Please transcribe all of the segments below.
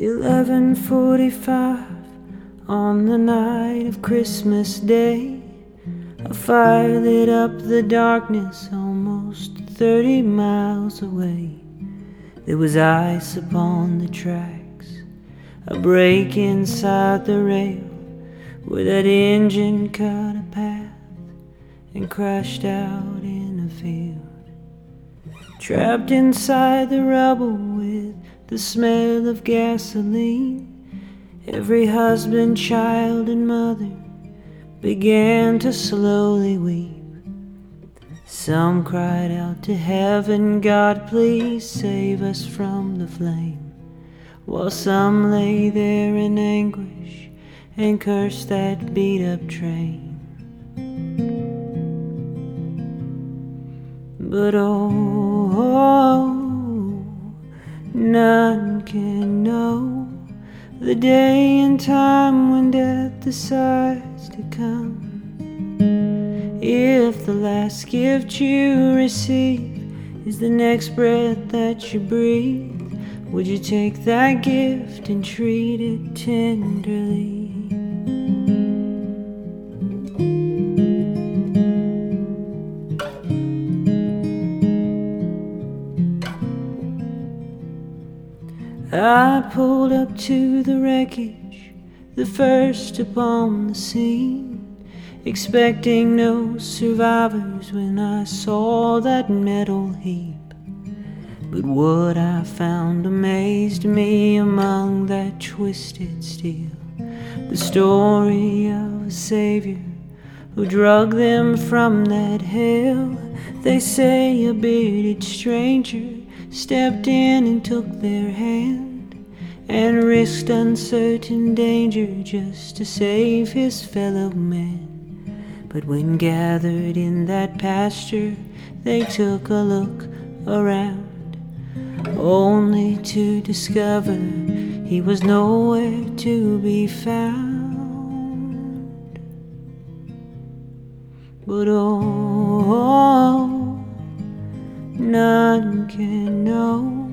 11:45 on the night of Christmas Day. A fire lit up the darkness almost 30 miles away. There was ice upon the tracks, a break inside the rail where that engine cut a path and crashed out in a field. Trapped inside the rubble the smell of gasoline, every husband, child, and mother began to slowly weep. Some cried out to heaven, God, please save us from the flame, while some lay there in anguish and cursed that beat up train. But oh, oh none can know the day and time when death decides to come. If the last gift you receive is the next breath that you breathe, would you take that gift and treat it tenderly? I pulled up to the wreckage, the first upon the scene, expecting no survivors when I saw that metal heap. But what I found amazed me among that twisted steel. The story of a savior who drug them from that hell. They say a bearded stranger stepped in and took their hand and risked uncertain danger just to save his fellow man. But when gathered in that pasture, they took a look around, only to discover he was nowhere to be found. But oh, None can know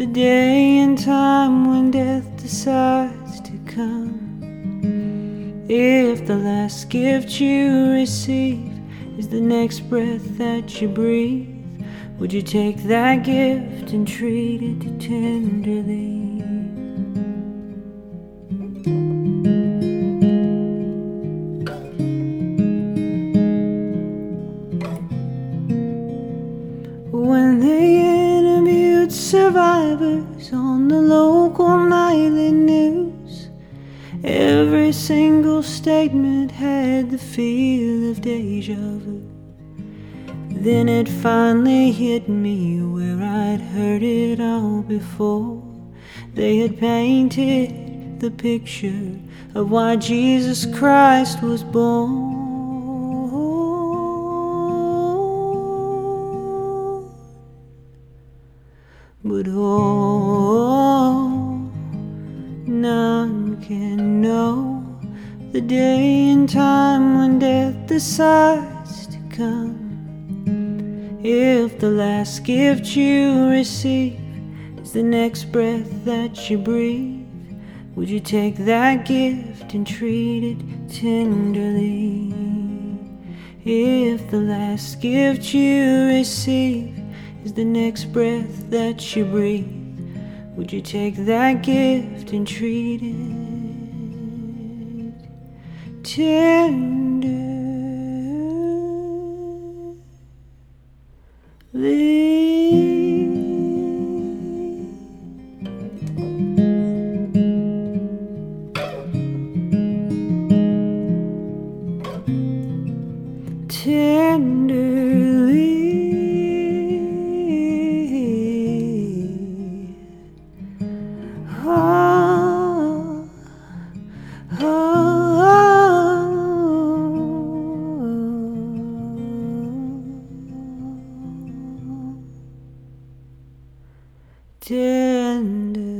the day and time when death decides to come. If the last gift you receive is the next breath that you breathe, would you take that gift and treat it tenderly? Survivors on the local nightly news, every single statement had the feel of deja vu. Then it finally hit me where I'd heard it all before. They had painted the picture of why Jesus Christ was born. But oh, none can know the day and time when death decides to come. If the last gift you receive is the next breath that you breathe, would you take that gift and treat it tenderly? If the last gift you receive is the next breath that you breathe. Would you take that gift and treat it tenderly? tenderly. Oh, oh, tender.